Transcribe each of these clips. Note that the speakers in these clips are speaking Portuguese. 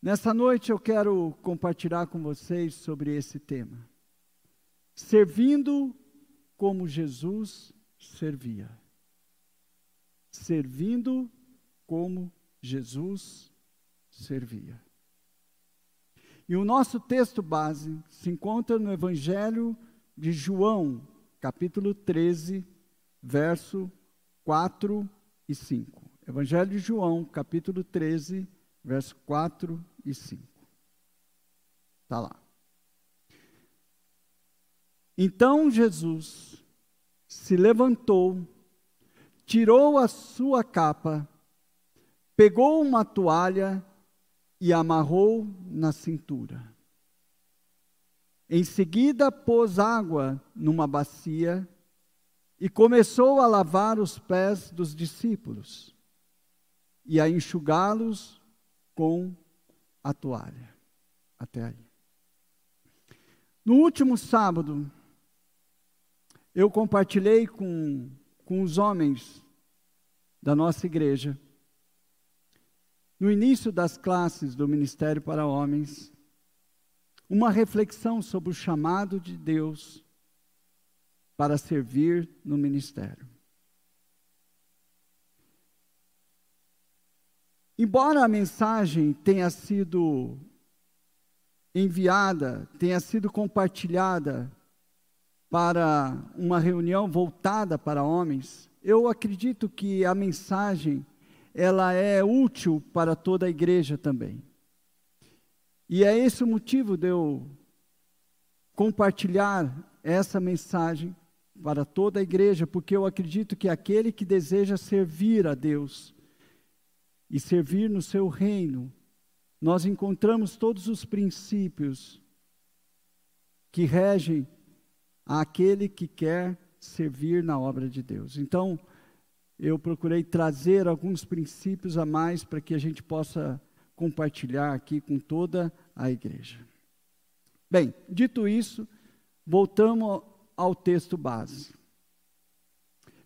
Nessa noite eu quero compartilhar com vocês sobre esse tema. Servindo como Jesus servia. Servindo como Jesus servia. E o nosso texto base se encontra no Evangelho de João, capítulo 13, verso 4 e 5. Evangelho de João, capítulo 13, verso 4 e 5. Está lá. Então Jesus se levantou, tirou a sua capa, pegou uma toalha e amarrou na cintura. Em seguida, pôs água numa bacia e começou a lavar os pés dos discípulos e a enxugá-los com a toalha. Até aí. No último sábado, eu compartilhei com, com os homens da nossa igreja, no início das classes do Ministério para Homens, uma reflexão sobre o chamado de Deus para servir no ministério. Embora a mensagem tenha sido enviada, tenha sido compartilhada para uma reunião voltada para homens, eu acredito que a mensagem ela é útil para toda a igreja também. E é esse o motivo de eu compartilhar essa mensagem para toda a igreja, porque eu acredito que aquele que deseja servir a Deus, e servir no seu reino, nós encontramos todos os princípios que regem aquele que quer servir na obra de Deus. Então, eu procurei trazer alguns princípios a mais para que a gente possa compartilhar aqui com toda a igreja. Bem, dito isso, voltamos ao texto base.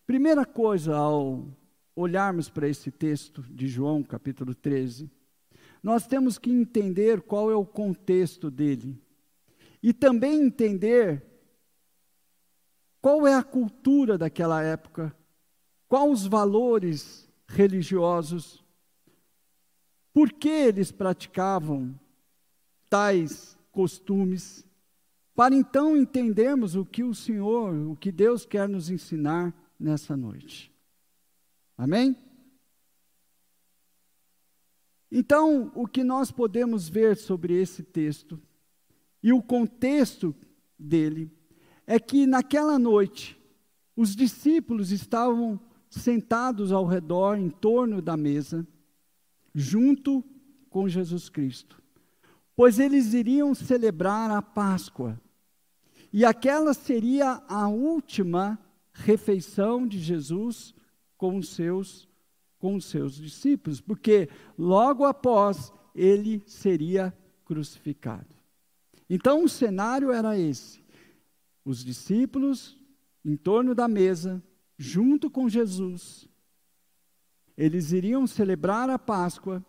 Primeira coisa ao olharmos para esse texto de João, capítulo 13, nós temos que entender qual é o contexto dele. E também entender qual é a cultura daquela época, quais os valores religiosos, por que eles praticavam tais costumes, para então entendermos o que o Senhor, o que Deus quer nos ensinar nessa noite. Amém? Então, o que nós podemos ver sobre esse texto e o contexto dele é que naquela noite os discípulos estavam sentados ao redor, em torno da mesa, junto com Jesus Cristo, pois eles iriam celebrar a Páscoa. E aquela seria a última refeição de Jesus com os seus com os seus discípulos, porque logo após ele seria crucificado. Então o cenário era esse: os discípulos em torno da mesa, junto com Jesus, eles iriam celebrar a Páscoa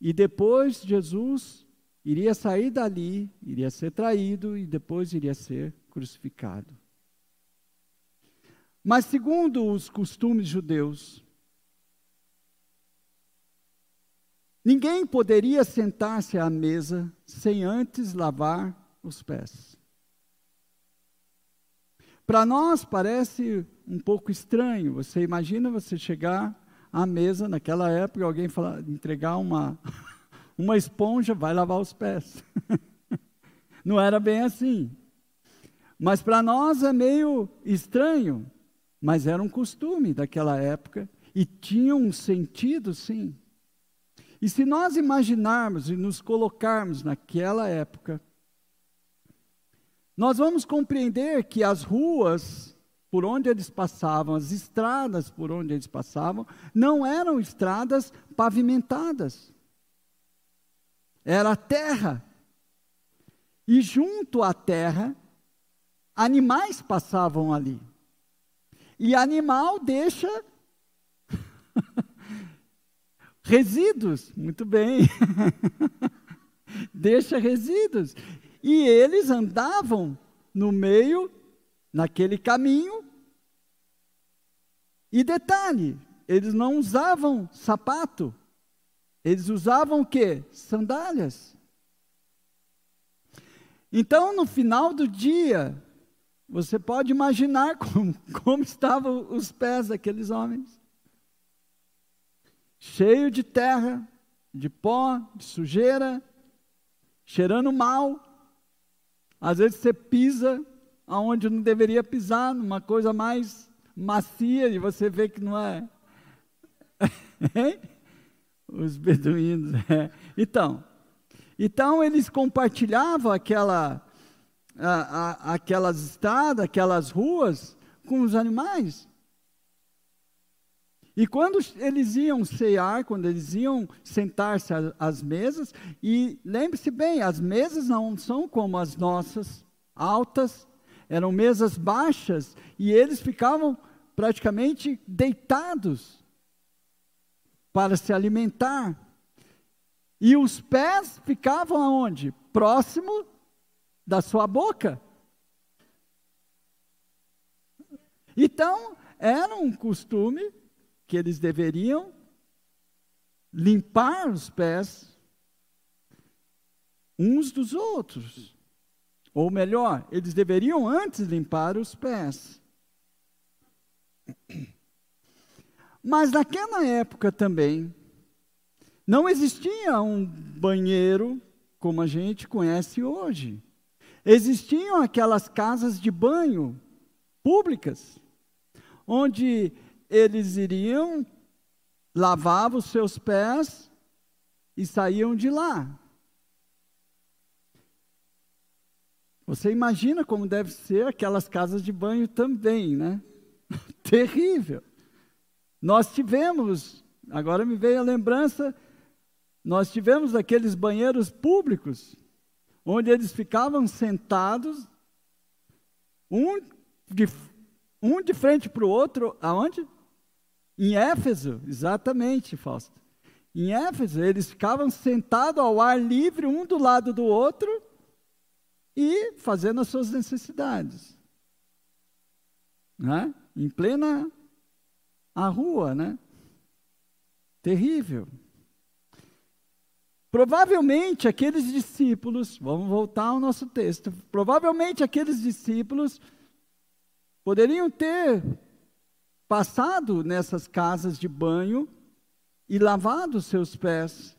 e depois Jesus iria sair dali, iria ser traído e depois iria ser crucificado. Mas, segundo os costumes judeus, ninguém poderia sentar-se à mesa sem antes lavar os pés. Para nós parece um pouco estranho. Você imagina você chegar à mesa naquela época, alguém falar, entregar uma, uma esponja, vai lavar os pés. Não era bem assim. Mas para nós é meio estranho mas era um costume daquela época e tinha um sentido, sim. E se nós imaginarmos e nos colocarmos naquela época, nós vamos compreender que as ruas por onde eles passavam, as estradas por onde eles passavam, não eram estradas pavimentadas. Era terra. E junto à terra, animais passavam ali. E animal deixa resíduos. Muito bem. Deixa resíduos. E eles andavam no meio, naquele caminho. E detalhe, eles não usavam sapato. Eles usavam o quê? Sandálias. Então, no final do dia, você pode imaginar como, como estavam os pés daqueles homens. Cheio de terra, de pó, de sujeira, cheirando mal. Às vezes você pisa aonde não deveria pisar, numa coisa mais macia, e você vê que não é. Os beduínos. É. Então, então eles compartilhavam aquela, a, a, aquelas estradas, aquelas ruas com os animais. E quando eles iam cear, quando eles iam sentar-se às mesas, e lembre-se bem, as mesas não são como as nossas, altas, eram mesas baixas, e eles ficavam praticamente deitados para se alimentar. E os pés ficavam aonde? Próximo da sua boca. Então, era um costume que eles deveriam limpar os pés uns dos outros. Ou melhor, eles deveriam antes limpar os pés. Mas naquela época também, não existia um banheiro como a gente conhece hoje. Existiam aquelas casas de banho públicas, onde eles iriam, lavavam os seus pés e saíam de lá. Você imagina como deve ser aquelas casas de banho também, né? Terrível. Nós tivemos, agora me veio a lembrança, nós tivemos aqueles banheiros públicos, onde eles ficavam sentados, um de, um de frente para o outro, aonde? Em Éfeso, exatamente, Fausto. Em Éfeso, eles ficavam sentados ao ar livre, um do lado do outro, e fazendo as suas necessidades. Né? Em plena a rua, né? Terrível. Provavelmente aqueles discípulos, vamos voltar ao nosso texto, provavelmente aqueles discípulos poderiam ter passado nessas casas de banho e lavado seus pés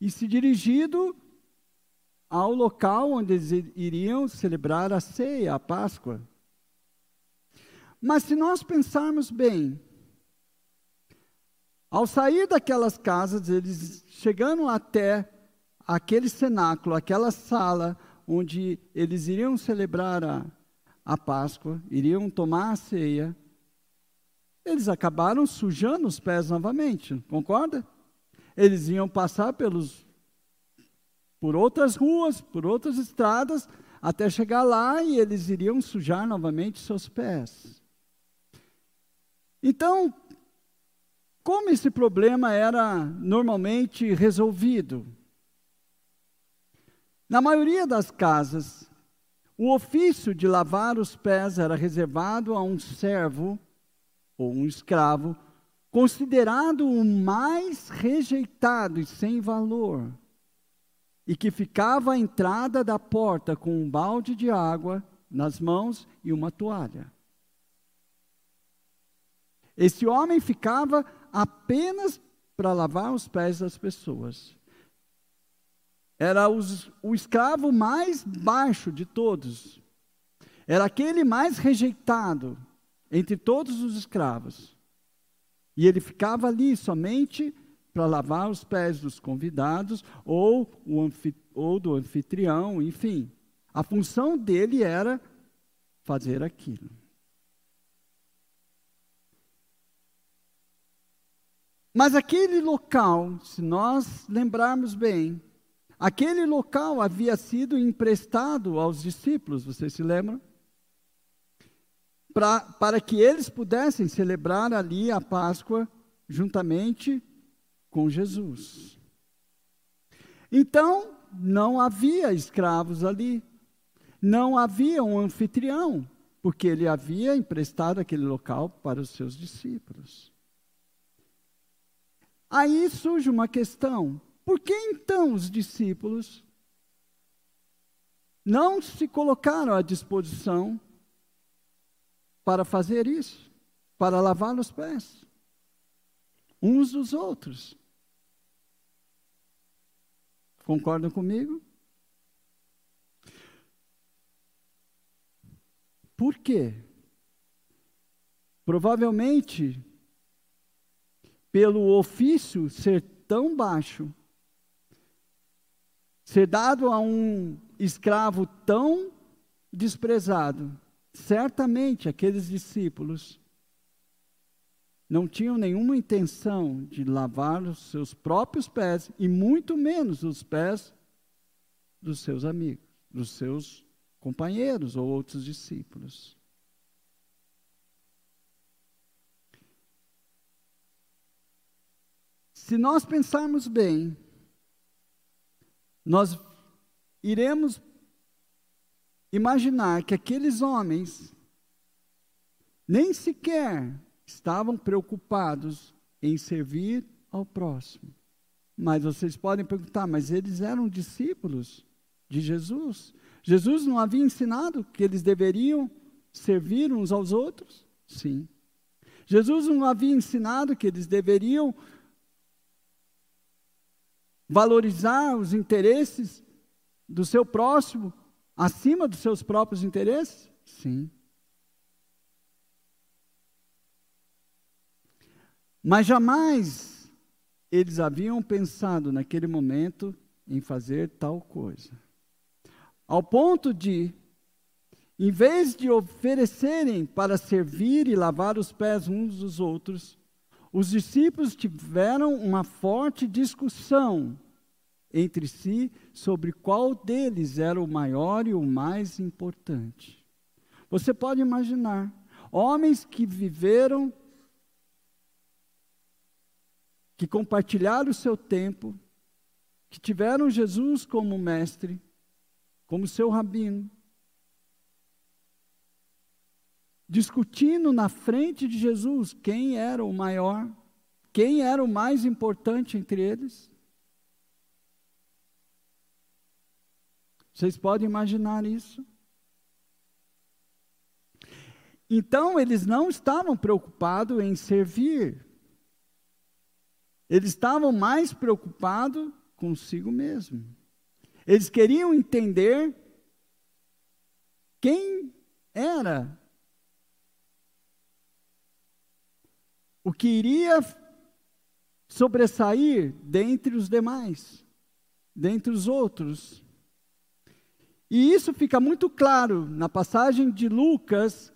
e se dirigido ao local onde eles iriam celebrar a ceia, a Páscoa. Mas se nós pensarmos bem, ao sair daquelas casas, eles chegando até aquele cenáculo, aquela sala onde eles iriam celebrar a, a Páscoa, iriam tomar a ceia, eles acabaram sujando os pés novamente, concorda? Eles iam passar pelos por outras ruas, por outras estradas, até chegar lá e eles iriam sujar novamente seus pés. Então, como esse problema era normalmente resolvido? Na maioria das casas, o ofício de lavar os pés era reservado a um servo ou um escravo, considerado o mais rejeitado e sem valor, e que ficava à entrada da porta com um balde de água nas mãos e uma toalha. Esse homem ficava apenas para lavar os pés das pessoas. Era os, o escravo mais baixo de todos. Era aquele mais rejeitado entre todos os escravos. E ele ficava ali somente para lavar os pés dos convidados ou, ou do anfitrião, enfim. A função dele era fazer aquilo. Mas aquele local, se nós lembrarmos bem, aquele local havia sido emprestado aos discípulos, vocês se lembram? pra, para que eles pudessem celebrar ali a Páscoa juntamente com Jesus. Então, não havia escravos ali, não havia um anfitrião, porque ele havia emprestado aquele local para os seus discípulos. Aí surge uma questão: por que então os discípulos não se colocaram à disposição para fazer isso, para lavar os pés, uns dos outros? Concordam comigo? Por quê? Provavelmente, pelo ofício ser tão baixo, ser dado a um escravo tão desprezado, certamente aqueles discípulos não tinham nenhuma intenção de lavar os seus próprios pés e muito menos os pés dos seus amigos, dos seus companheiros ou outros discípulos. Se nós pensarmos bem, nós iremos imaginar que aqueles homens nem sequer estavam preocupados em servir ao próximo. Mas vocês podem perguntar, mas eles eram discípulos de Jesus? Jesus não havia ensinado que eles deveriam servir uns aos outros? Sim. Jesus não havia ensinado que eles deveriam valorizar os interesses do seu próximo acima dos seus próprios interesses? Sim. Mas jamais eles haviam pensado naquele momento em fazer tal coisa. Ao ponto de, em vez de oferecerem para servir e lavar os pés uns dos outros, os discípulos tiveram uma forte discussão entre si sobre qual deles era o maior e o mais importante. Você pode imaginar, homens que viveram que compartilharam o seu tempo, que tiveram Jesus como mestre, como seu rabino, discutindo na frente de Jesus quem era o maior, quem era o mais importante entre eles. Vocês podem imaginar isso? Então, eles não estavam preocupados em servir eles estavam mais preocupados consigo mesmo. Eles queriam entender quem era o que iria sobressair dentre os demais, dentre os outros. E isso fica muito claro na passagem de Lucas,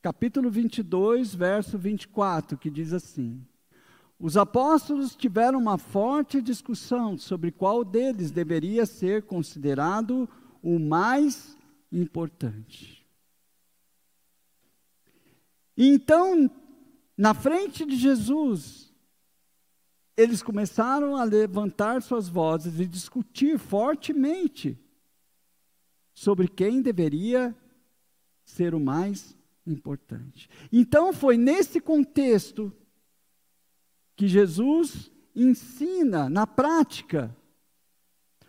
capítulo 22, verso 24, que diz assim: os apóstolos tiveram uma forte discussão sobre qual deles deveria ser considerado o mais importante. Então, na frente de Jesus, eles começaram a levantar suas vozes e discutir fortemente sobre quem deveria ser o mais importante. Então, foi nesse contexto que Jesus ensina na prática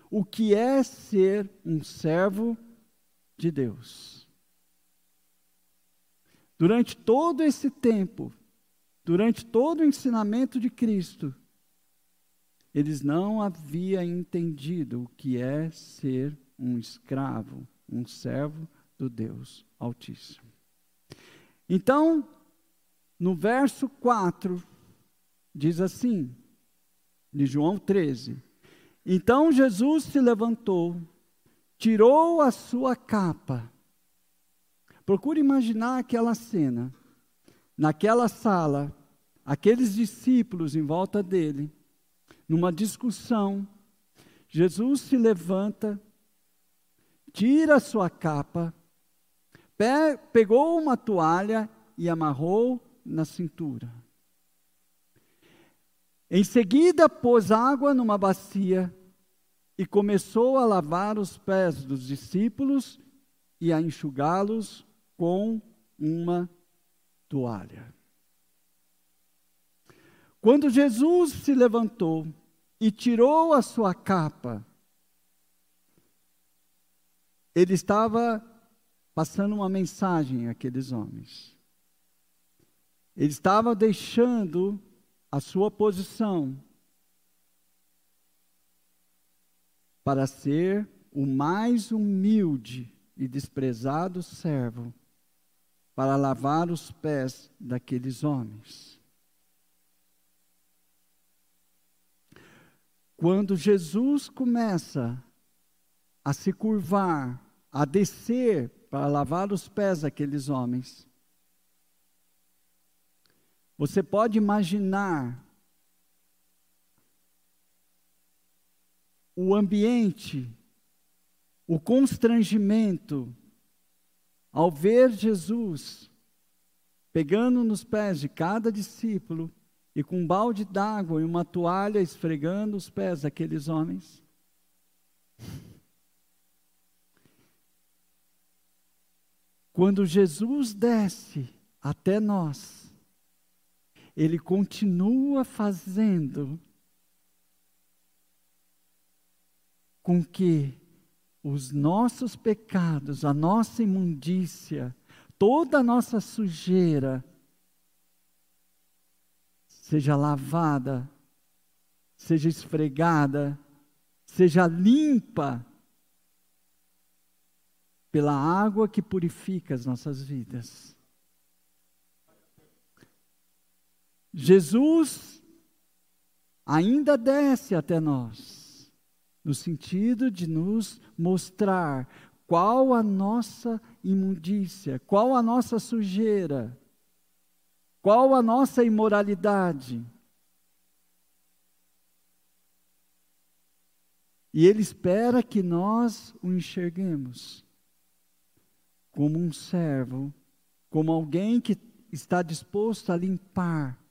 o que é ser um servo de Deus. Durante todo esse tempo, durante todo o ensinamento de Cristo, eles não haviam entendido o que é ser um escravo, um servo do Deus Altíssimo. Então, no verso 4, diz assim, de João 13: Então Jesus se levantou, tirou a sua capa. Procure imaginar aquela cena. Naquela sala, aqueles discípulos em volta dele, numa discussão, Jesus se levanta, tira sua capa, pegou uma toalha e amarrou na cintura. Em seguida, pôs água numa bacia e começou a lavar os pés dos discípulos e a enxugá-los com uma toalha. Quando Jesus se levantou e tirou a sua capa, ele estava passando uma mensagem àqueles homens. Ele estava deixando a sua posição para ser o mais humilde e desprezado servo para lavar os pés daqueles homens. Quando Jesus começa a se curvar, a descer para lavar os pés daqueles homens, você pode imaginar o ambiente, o constrangimento ao ver Jesus pegando nos pés de cada discípulo e com um balde d'água e uma toalha esfregando os pés daqueles homens. Quando Jesus desce até nós, ele continua fazendo com que os nossos pecados, a nossa imundícia, toda a nossa sujeira seja lavada, seja esfregada, seja limpa pela água que purifica as nossas vidas. Jesus ainda desce até nós no sentido de nos mostrar qual a nossa imundícia, qual a nossa sujeira, qual a nossa imoralidade. E Ele espera que nós o enxerguemos como um servo, como alguém que está disposto a limpar,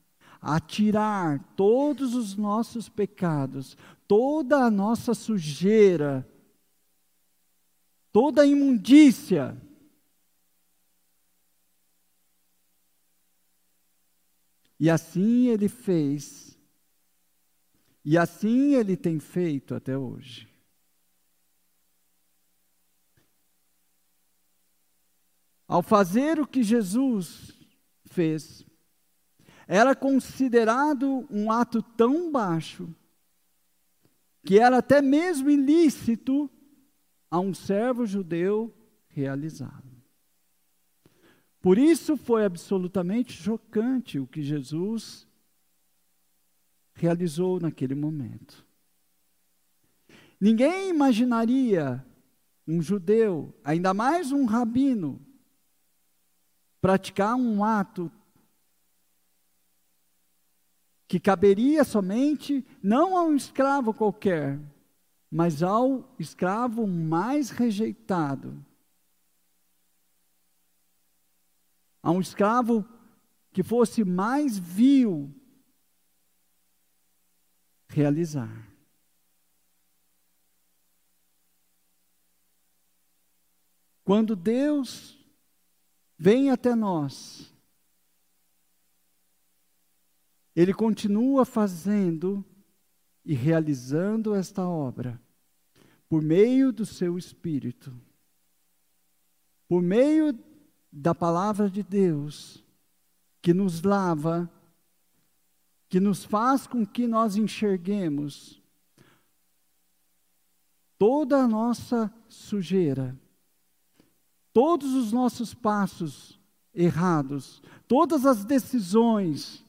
a tirar todos os nossos pecados, toda a nossa sujeira, toda a imundícia. E assim ele fez, e assim ele tem feito até hoje. Ao fazer o que Jesus fez, era considerado um ato tão baixo que era até mesmo ilícito a um servo judeu realizá-lo. Por isso foi absolutamente chocante o que Jesus realizou naquele momento. Ninguém imaginaria um judeu, ainda mais um rabino, praticar um ato que caberia somente não a um escravo qualquer, mas ao escravo mais rejeitado. A um escravo que fosse mais vil realizar. Quando Deus vem até nós, ele continua fazendo e realizando esta obra por meio do seu Espírito, por meio da palavra de Deus, que nos lava, que nos faz com que nós enxerguemos toda a nossa sujeira, todos os nossos passos errados, todas as decisões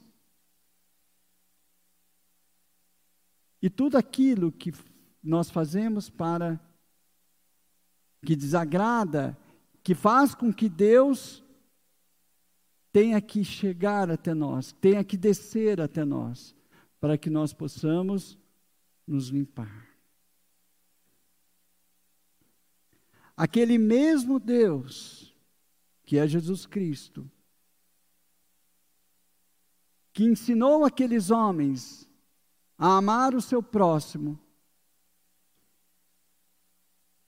E tudo aquilo que nós fazemos para que desagrada, que faz com que Deus tenha que chegar até nós, tenha que descer até nós, para que nós possamos nos limpar. Aquele mesmo Deus, que é Jesus Cristo, que ensinou aqueles homens a amar o seu próximo.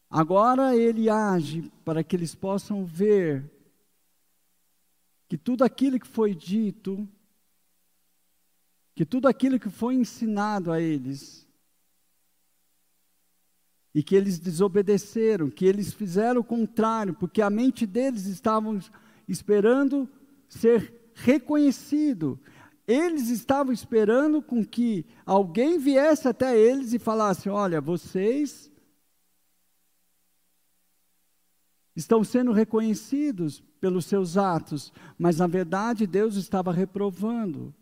Agora ele age para que eles possam ver que tudo aquilo que foi dito, que tudo aquilo que foi ensinado a eles, e que eles desobedeceram, que eles fizeram o contrário, porque a mente deles estava esperando ser reconhecido. Eles estavam esperando com que alguém viesse até eles e falasse: Olha, vocês estão sendo reconhecidos pelos seus atos, mas na verdade Deus estava reprovando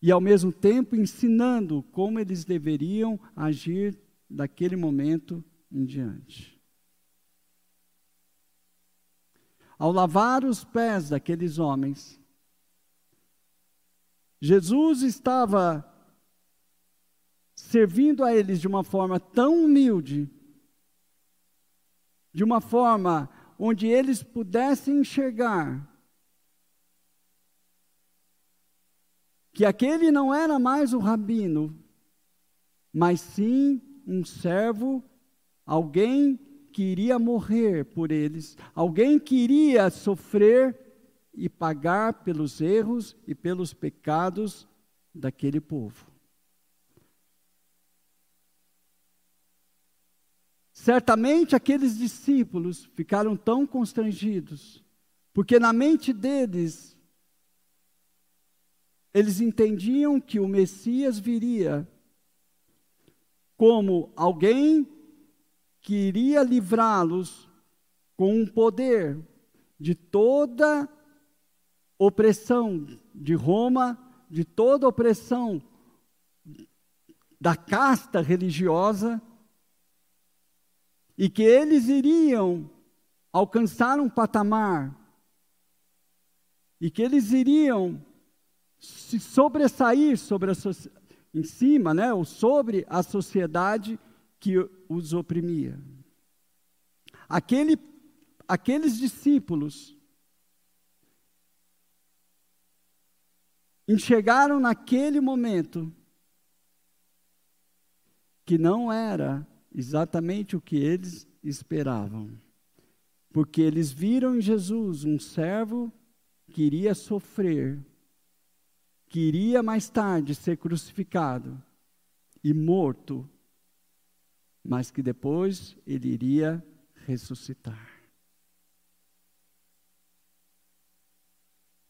e ao mesmo tempo ensinando como eles deveriam agir daquele momento em diante. Ao lavar os pés daqueles homens, Jesus estava servindo a eles de uma forma tão humilde, de uma forma onde eles pudessem enxergar que aquele não era mais o rabino, mas sim um servo, alguém que iria morrer por eles, alguém que iria sofrer e pagar pelos erros e pelos pecados daquele povo. Certamente aqueles discípulos ficaram tão constrangidos, porque na mente deles, eles entendiam que o Messias viria como alguém que iria livrá-los com um poder de toda opressão de Roma, de toda opressão da casta religiosa, e que eles iriam alcançar um patamar, e que eles iriam se sobressair sobre a sociedade em cima, né, ou sobre a sociedade que os oprimia. Aquele, aqueles discípulos enxergaram naquele momento que não era exatamente o que eles esperavam, porque eles viram em Jesus um servo que iria sofrer que iria mais tarde ser crucificado e morto, mas que depois ele iria ressuscitar.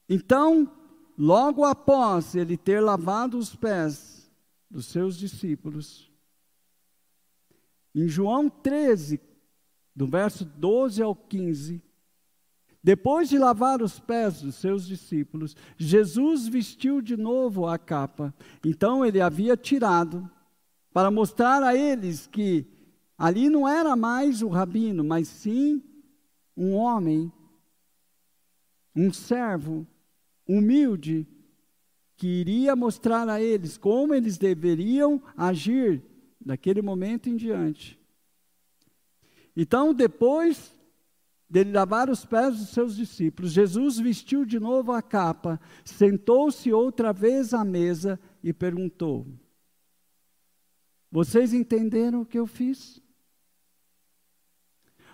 Então, logo após ele ter lavado os pés dos seus discípulos, em João 13, do verso 12 ao 15, depois de lavar os pés dos seus discípulos, Jesus vestiu de novo a capa. Então ele havia tirado, para mostrar a eles que ali não era mais o rabino, mas sim um homem, um servo humilde, que iria mostrar a eles como eles deveriam agir daquele momento em diante. Então, depois dele lavar os pés dos seus discípulos, Jesus vestiu de novo a capa, sentou-se outra vez à mesa e perguntou: Vocês entenderam o que eu fiz?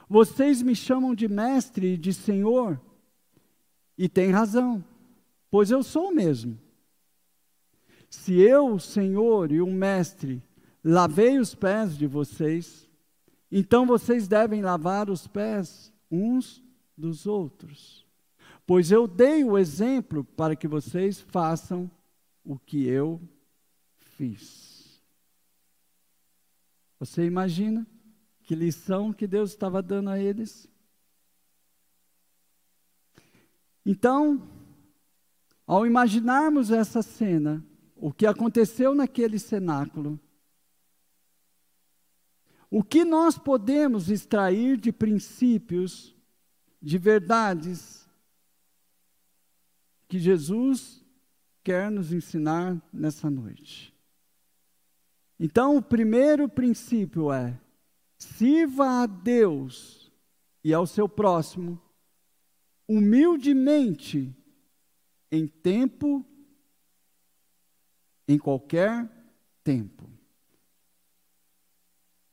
Vocês me chamam de mestre e de senhor, e têm razão, pois eu sou o mesmo. Se eu, senhor e o mestre, lavei os pés de vocês, então vocês devem lavar os pés uns dos outros. Pois eu dei o exemplo para que vocês façam o que eu fiz. Você imagina que lição que Deus estava dando a eles? Então, ao imaginarmos essa cena, o que aconteceu naquele cenáculo, o que nós podemos extrair de princípios, de verdades que Jesus quer nos ensinar nessa noite? Então, o primeiro princípio é: sirva a Deus e ao seu próximo humildemente em tempo, em qualquer tempo.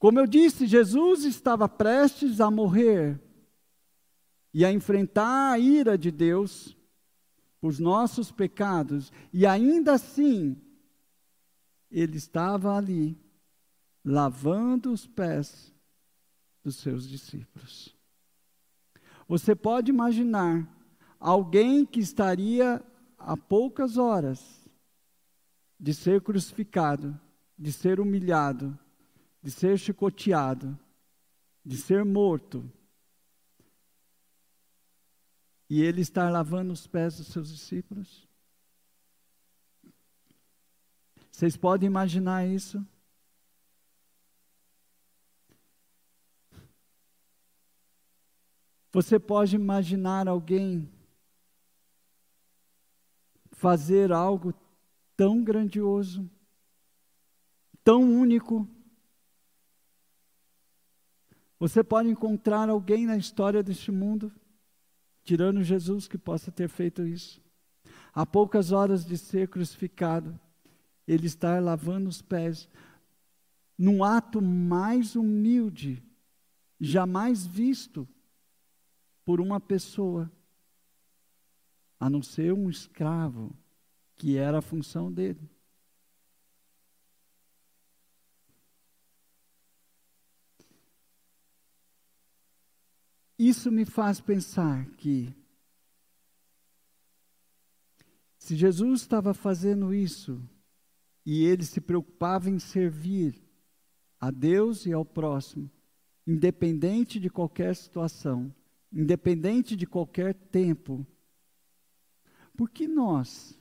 Como eu disse, Jesus estava prestes a morrer e a enfrentar a ira de Deus por nossos pecados, e ainda assim, ele estava ali, lavando os pés dos seus discípulos. Você pode imaginar alguém que estaria a poucas horas de ser crucificado, de ser humilhado, de ser chicoteado, de ser morto, e ele estar lavando os pés dos seus discípulos? Vocês podem imaginar isso? Você pode imaginar alguém fazer algo tão grandioso, tão único. Você pode encontrar alguém na história deste mundo, tirando Jesus, que possa ter feito isso. Há poucas horas de ser crucificado, ele está lavando os pés, num ato mais humilde, jamais visto por uma pessoa, a não ser um escravo, que era a função dele. Isso me faz pensar que, se Jesus estava fazendo isso, e ele se preocupava em servir a Deus e ao próximo, independente de qualquer situação, independente de qualquer tempo. Por que nós,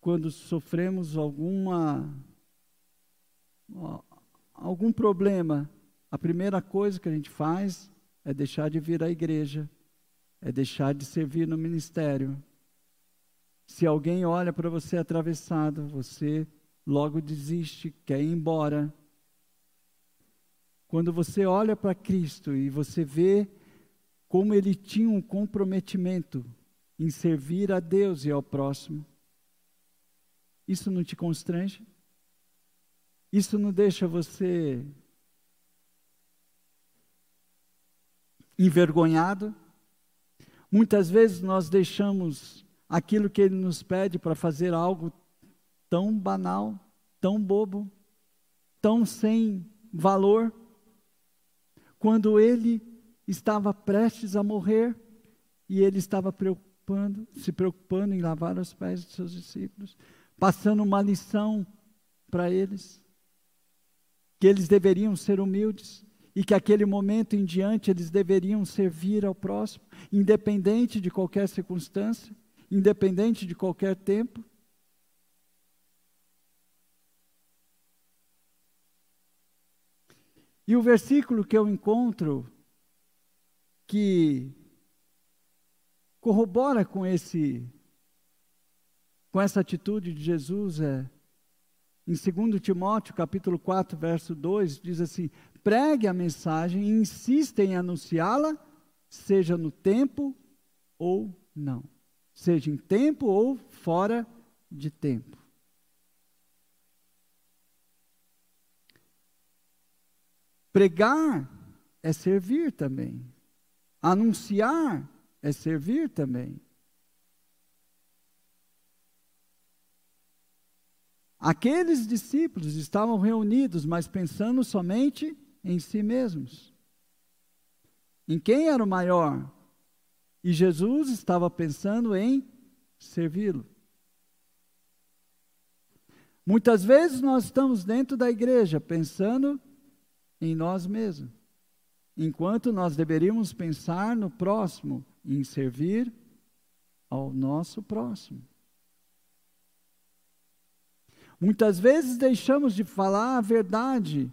quando sofremos alguma algum problema, a primeira coisa que a gente faz é deixar de vir à igreja, é deixar de servir no ministério. Se alguém olha para você atravessado, você logo desiste, quer ir embora. Quando você olha para Cristo e você vê como ele tinha um comprometimento em servir a Deus e ao próximo. Isso não te constrange? Isso não deixa você envergonhado? Muitas vezes nós deixamos aquilo que ele nos pede para fazer algo tão banal, tão bobo, tão sem valor, quando ele estava prestes a morrer e ele estava preocupando, se preocupando em lavar os pés de seus discípulos, passando uma lição para eles, que eles deveriam ser humildes e que aquele momento em diante eles deveriam servir ao próximo, independente de qualquer circunstância, independente de qualquer tempo. E o versículo que eu encontro que corrobora com esse com essa atitude de Jesus é em 2 Timóteo, capítulo 4, verso 2, diz assim: pregue a mensagem e insista em anunciá-la, seja no tempo ou não. Seja em tempo ou fora de tempo. Pregar é servir também. Anunciar é servir também. Aqueles discípulos estavam reunidos, mas pensando somente em si mesmos. Em quem era o maior? E Jesus estava pensando em servi-lo. Muitas vezes nós estamos dentro da igreja pensando em nós mesmos enquanto nós deveríamos pensar no próximo, em servir ao nosso próximo. Muitas vezes deixamos de falar a verdade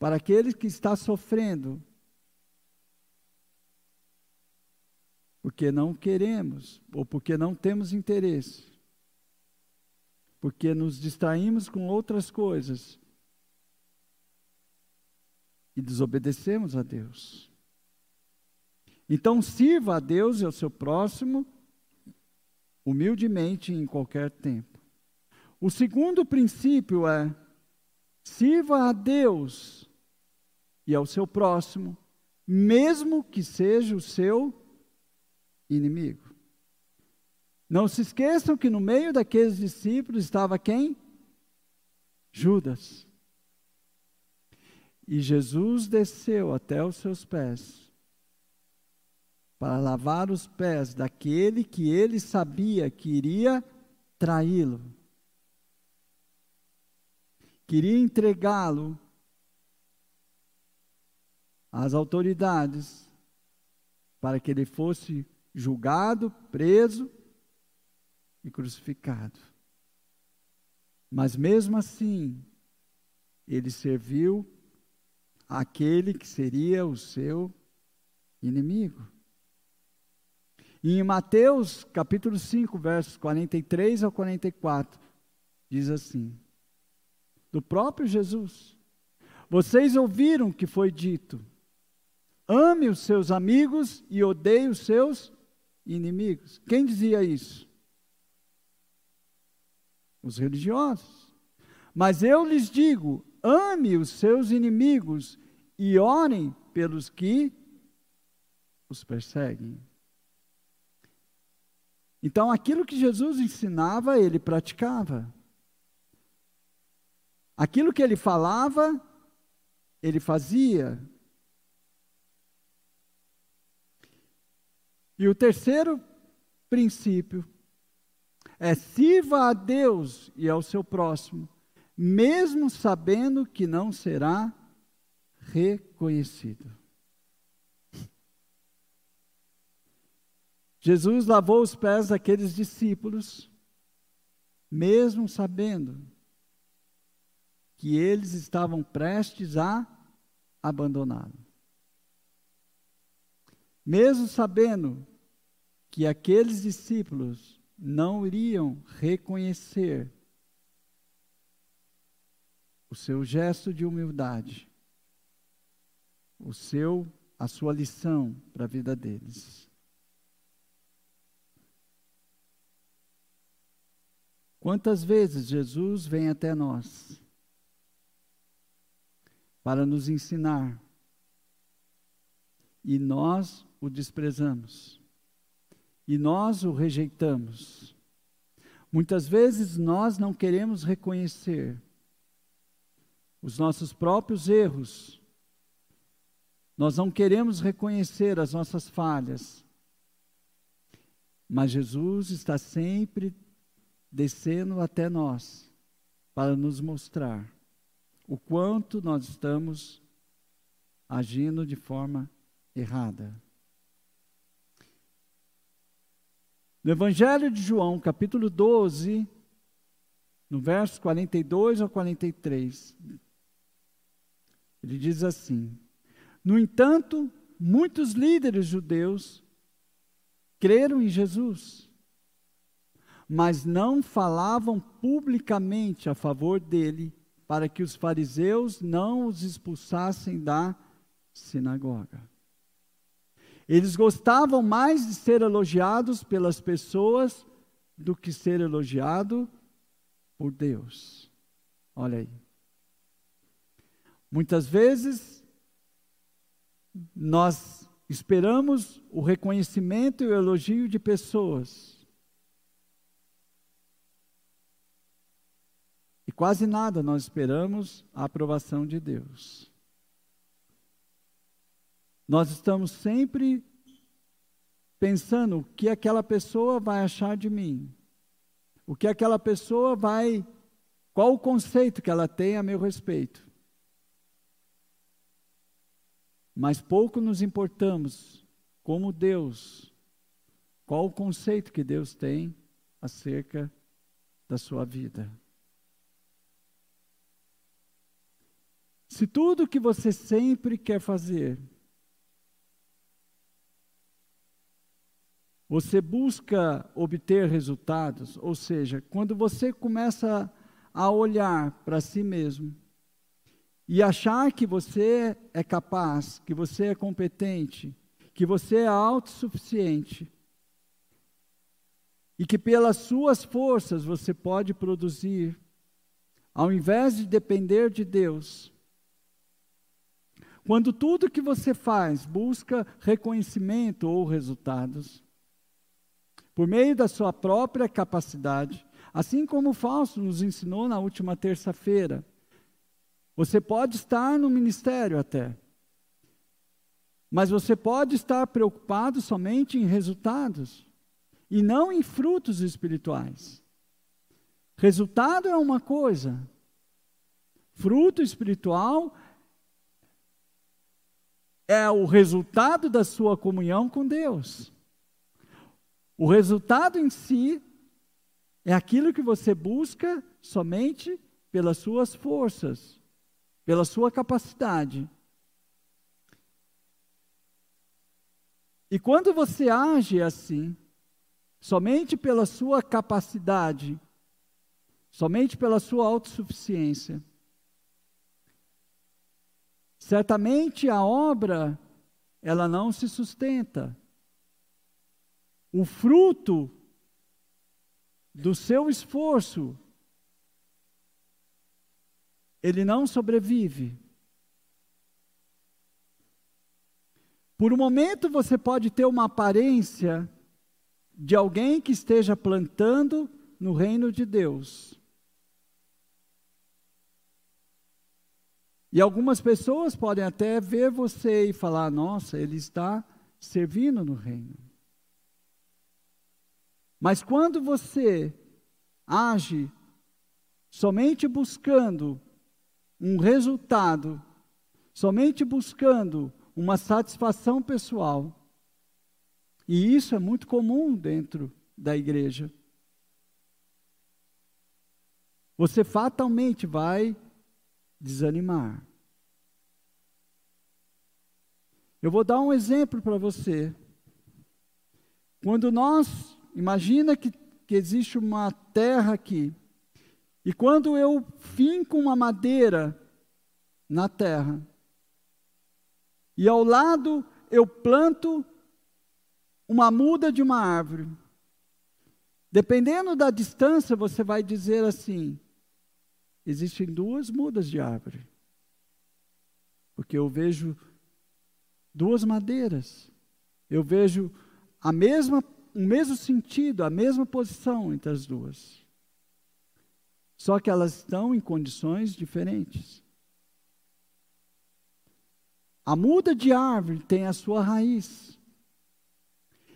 para aquele que está sofrendo, porque não queremos ou porque não temos interesse, porque nos distraímos com outras coisas e desobedecemos a Deus. Então, sirva a Deus e ao seu próximo humildemente em qualquer tempo. O segundo princípio é: sirva a Deus e ao seu próximo, mesmo que seja o seu inimigo. Não se esqueçam que no meio daqueles discípulos estava quem? Judas. E Jesus desceu até os seus pés para lavar os pés daquele que ele sabia que iria traí-lo. Queria entregá-lo às autoridades para que ele fosse julgado, preso e crucificado. Mas mesmo assim, ele serviu aquele que seria o seu inimigo. Em Mateus, capítulo 5, versos 43 ao 44, diz assim: Do próprio Jesus, vocês ouviram que foi dito: ame os seus amigos e odeie os seus inimigos. Quem dizia isso? Os religiosos. Mas eu lhes digo: ame os seus inimigos e orem pelos que os perseguem. Então, aquilo que Jesus ensinava, ele praticava. Aquilo que ele falava, ele fazia. E o terceiro princípio é sirva a Deus e ao seu próximo, mesmo sabendo que não será reconhecido. Jesus lavou os pés daqueles discípulos, mesmo sabendo que eles estavam prestes a abandoná-lo. Mesmo sabendo que aqueles discípulos não iriam reconhecer o seu gesto de humildade, o seu a sua lição para a vida deles. Quantas vezes Jesus vem até nós para nos ensinar e nós o desprezamos e nós o rejeitamos. Muitas vezes nós não queremos reconhecer os nossos próprios erros, nós não queremos reconhecer as nossas falhas, mas Jesus está sempre descendo até nós para nos mostrar o quanto nós estamos agindo de forma errada. No Evangelho de João, capítulo 12, no verso 42 ao 43, ele diz assim: No entanto, muitos líderes judeus creram em Jesus mas não falavam publicamente a favor dele, para que os fariseus não os expulsassem da sinagoga. Eles gostavam mais de ser elogiados pelas pessoas do que ser elogiado por Deus. Olha aí. Muitas vezes nós esperamos o reconhecimento e o elogio de pessoas E quase nada nós esperamos a aprovação de Deus. Nós estamos sempre pensando o que aquela pessoa vai achar de mim. O que aquela pessoa vai. Qual o conceito que ela tem a meu respeito. Mas pouco nos importamos como Deus. Qual o conceito que Deus tem acerca da sua vida. Se tudo que você sempre quer fazer, você busca obter resultados, ou seja, quando você começa a olhar para si mesmo e achar que você é capaz, que você é competente, que você é autossuficiente, e que pelas suas forças você pode produzir, ao invés de depender de Deus. Quando tudo que você faz busca reconhecimento ou resultados, por meio da sua própria capacidade, assim como o Fausto nos ensinou na última terça-feira, você pode estar no ministério até, mas você pode estar preocupado somente em resultados e não em frutos espirituais. Resultado é uma coisa, fruto espiritual é o resultado da sua comunhão com Deus. O resultado em si é aquilo que você busca somente pelas suas forças, pela sua capacidade. E quando você age assim, somente pela sua capacidade, somente pela sua autossuficiência, certamente a obra ela não se sustenta. O fruto do seu esforço ele não sobrevive. Por um momento você pode ter uma aparência de alguém que esteja plantando no reino de Deus. E algumas pessoas podem até ver você e falar: nossa, ele está servindo no reino. Mas quando você age somente buscando um resultado, somente buscando uma satisfação pessoal. E isso é muito comum dentro da igreja. Você fatalmente vai desanimar. Eu vou dar um exemplo para você. Quando nós, imagina que, que existe uma terra aqui, e quando eu finco uma madeira na terra, e ao lado eu planto uma muda de uma árvore. Dependendo da distância, você vai dizer assim: existem duas mudas de árvore. Porque eu vejo duas madeiras. Eu vejo a mesma, o mesmo sentido, a mesma posição entre as duas. Só que elas estão em condições diferentes. A muda de árvore tem a sua raiz.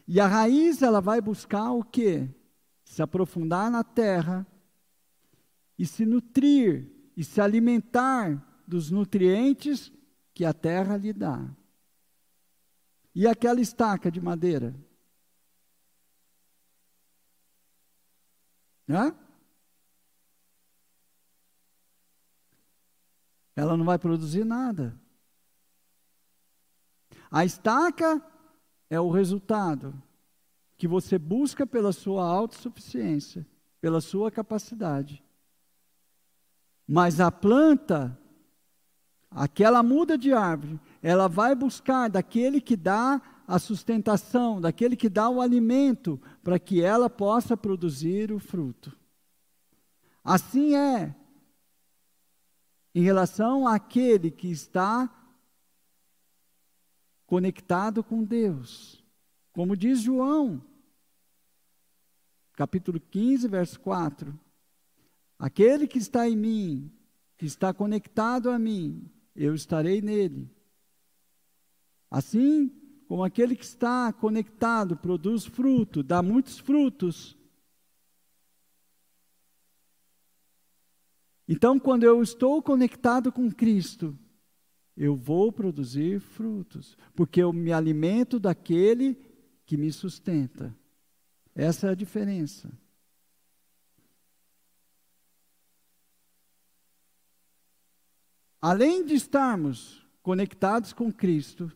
E a raiz ela vai buscar o quê? Se aprofundar na terra e se nutrir e se alimentar dos nutrientes que a terra lhe dá. E aquela estaca de madeira? Hã? Ela não vai produzir nada. A estaca é o resultado que você busca pela sua autossuficiência, pela sua capacidade. Mas a planta, aquela muda de árvore, ela vai buscar daquele que dá a sustentação, daquele que dá o alimento, para que ela possa produzir o fruto. Assim é em relação àquele que está conectado com Deus. Como diz João, capítulo 15, verso 4. Aquele que está em mim, que está conectado a mim, eu estarei nele. Assim como aquele que está conectado produz fruto, dá muitos frutos. Então, quando eu estou conectado com Cristo, eu vou produzir frutos, porque eu me alimento daquele que me sustenta. Essa é a diferença. Além de estarmos conectados com Cristo,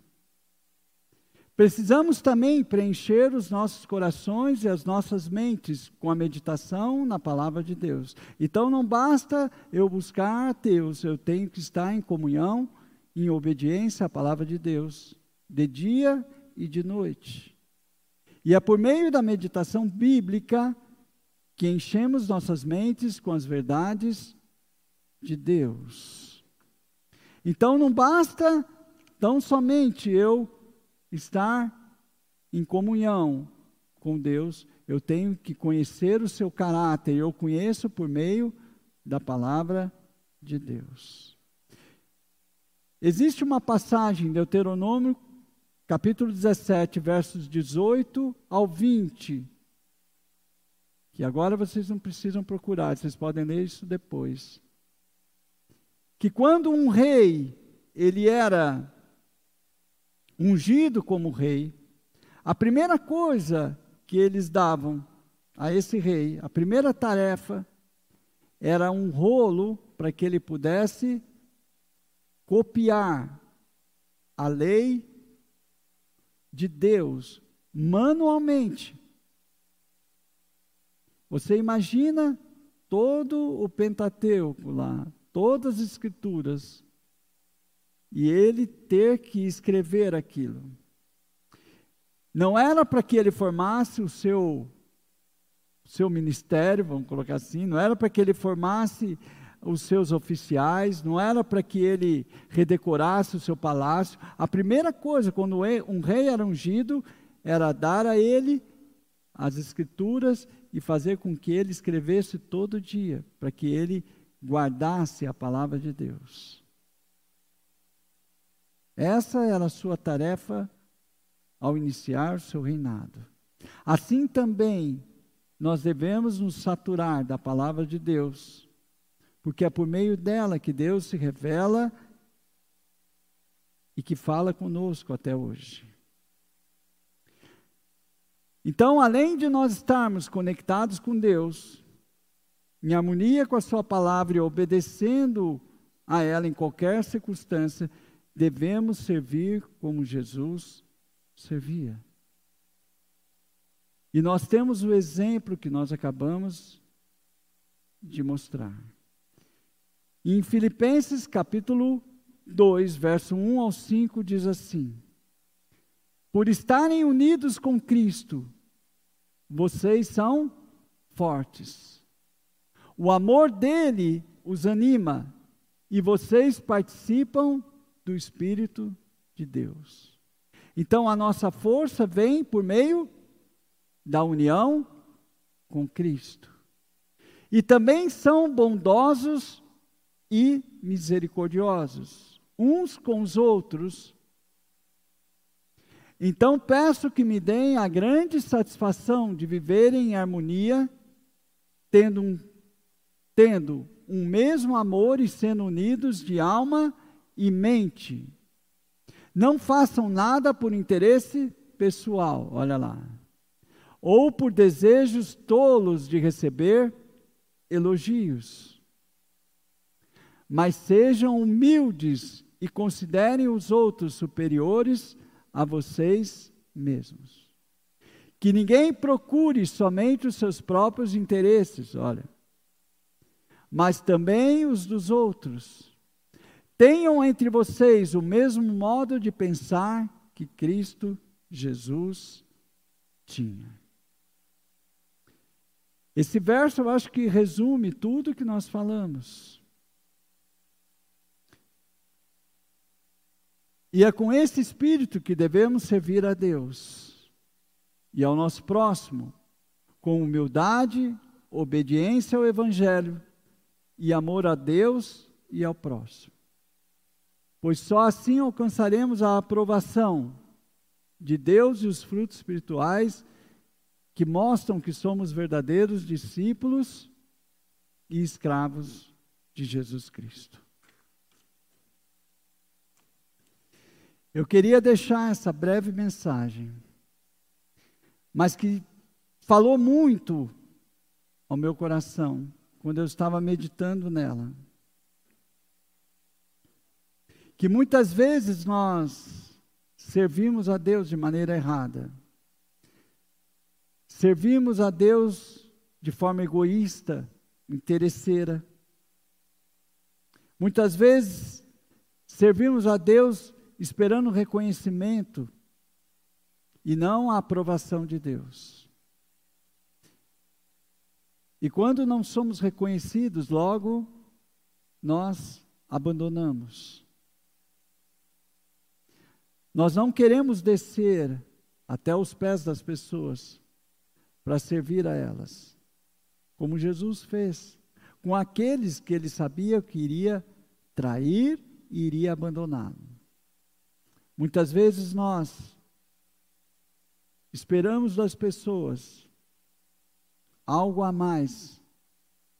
precisamos também preencher os nossos corações e as nossas mentes com a meditação na palavra de Deus. Então não basta eu buscar Deus, eu tenho que estar em comunhão em obediência à palavra de Deus, de dia e de noite. E é por meio da meditação bíblica que enchemos nossas mentes com as verdades de Deus. Então não basta tão somente eu estar em comunhão com Deus, eu tenho que conhecer o seu caráter, eu conheço por meio da palavra de Deus. Existe uma passagem em Deuteronômio, capítulo 17, versos 18 ao 20, que agora vocês não precisam procurar, vocês podem ler isso depois. Que quando um rei, ele era ungido como rei, a primeira coisa que eles davam a esse rei, a primeira tarefa, era um rolo para que ele pudesse copiar a lei de Deus manualmente. Você imagina todo o Pentateuco lá, todas as escrituras, e ele ter que escrever aquilo. Não era para que ele formasse o seu seu ministério, vamos colocar assim, não era para que ele formasse os seus oficiais, não era para que ele redecorasse o seu palácio. A primeira coisa, quando um rei era ungido, era dar a ele as escrituras e fazer com que ele escrevesse todo dia, para que ele guardasse a palavra de Deus. Essa era a sua tarefa ao iniciar o seu reinado. Assim também nós devemos nos saturar da palavra de Deus, porque é por meio dela que Deus se revela e que fala conosco até hoje. Então, além de nós estarmos conectados com Deus, em harmonia com a Sua palavra e obedecendo a ela em qualquer circunstância, devemos servir como Jesus servia. E nós temos o exemplo que nós acabamos de mostrar. Em Filipenses capítulo 2, verso 1 ao 5, diz assim: Por estarem unidos com Cristo, vocês são fortes. O amor dele os anima e vocês participam do Espírito de Deus. Então a nossa força vem por meio da união com Cristo. E também são bondosos e misericordiosos uns com os outros. Então peço que me deem a grande satisfação de viverem em harmonia, tendo um, tendo um mesmo amor e sendo unidos de alma e mente. Não façam nada por interesse pessoal, olha lá ou por desejos tolos de receber elogios. Mas sejam humildes e considerem os outros superiores a vocês mesmos. Que ninguém procure somente os seus próprios interesses, olha, mas também os dos outros. Tenham entre vocês o mesmo modo de pensar que Cristo Jesus tinha. Esse verso eu acho que resume tudo que nós falamos. E é com esse espírito que devemos servir a Deus e ao nosso próximo, com humildade, obediência ao Evangelho e amor a Deus e ao próximo. Pois só assim alcançaremos a aprovação de Deus e os frutos espirituais que mostram que somos verdadeiros discípulos e escravos de Jesus Cristo. Eu queria deixar essa breve mensagem, mas que falou muito ao meu coração quando eu estava meditando nela. Que muitas vezes nós servimos a Deus de maneira errada. Servimos a Deus de forma egoísta, interesseira. Muitas vezes servimos a Deus esperando reconhecimento e não a aprovação de Deus. E quando não somos reconhecidos, logo nós abandonamos. Nós não queremos descer até os pés das pessoas para servir a elas, como Jesus fez com aqueles que ele sabia que iria trair e iria abandoná-lo. Muitas vezes nós esperamos das pessoas algo a mais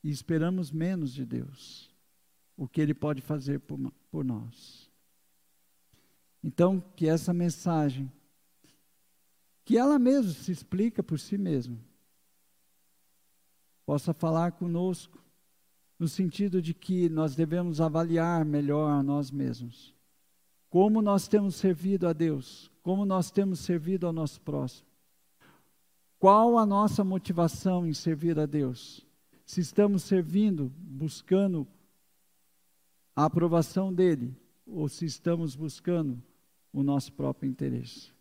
e esperamos menos de Deus, o que Ele pode fazer por, por nós. Então, que essa mensagem, que ela mesma se explica por si mesma, possa falar conosco, no sentido de que nós devemos avaliar melhor a nós mesmos. Como nós temos servido a Deus, como nós temos servido ao nosso próximo. Qual a nossa motivação em servir a Deus? Se estamos servindo, buscando a aprovação dele, ou se estamos buscando o nosso próprio interesse.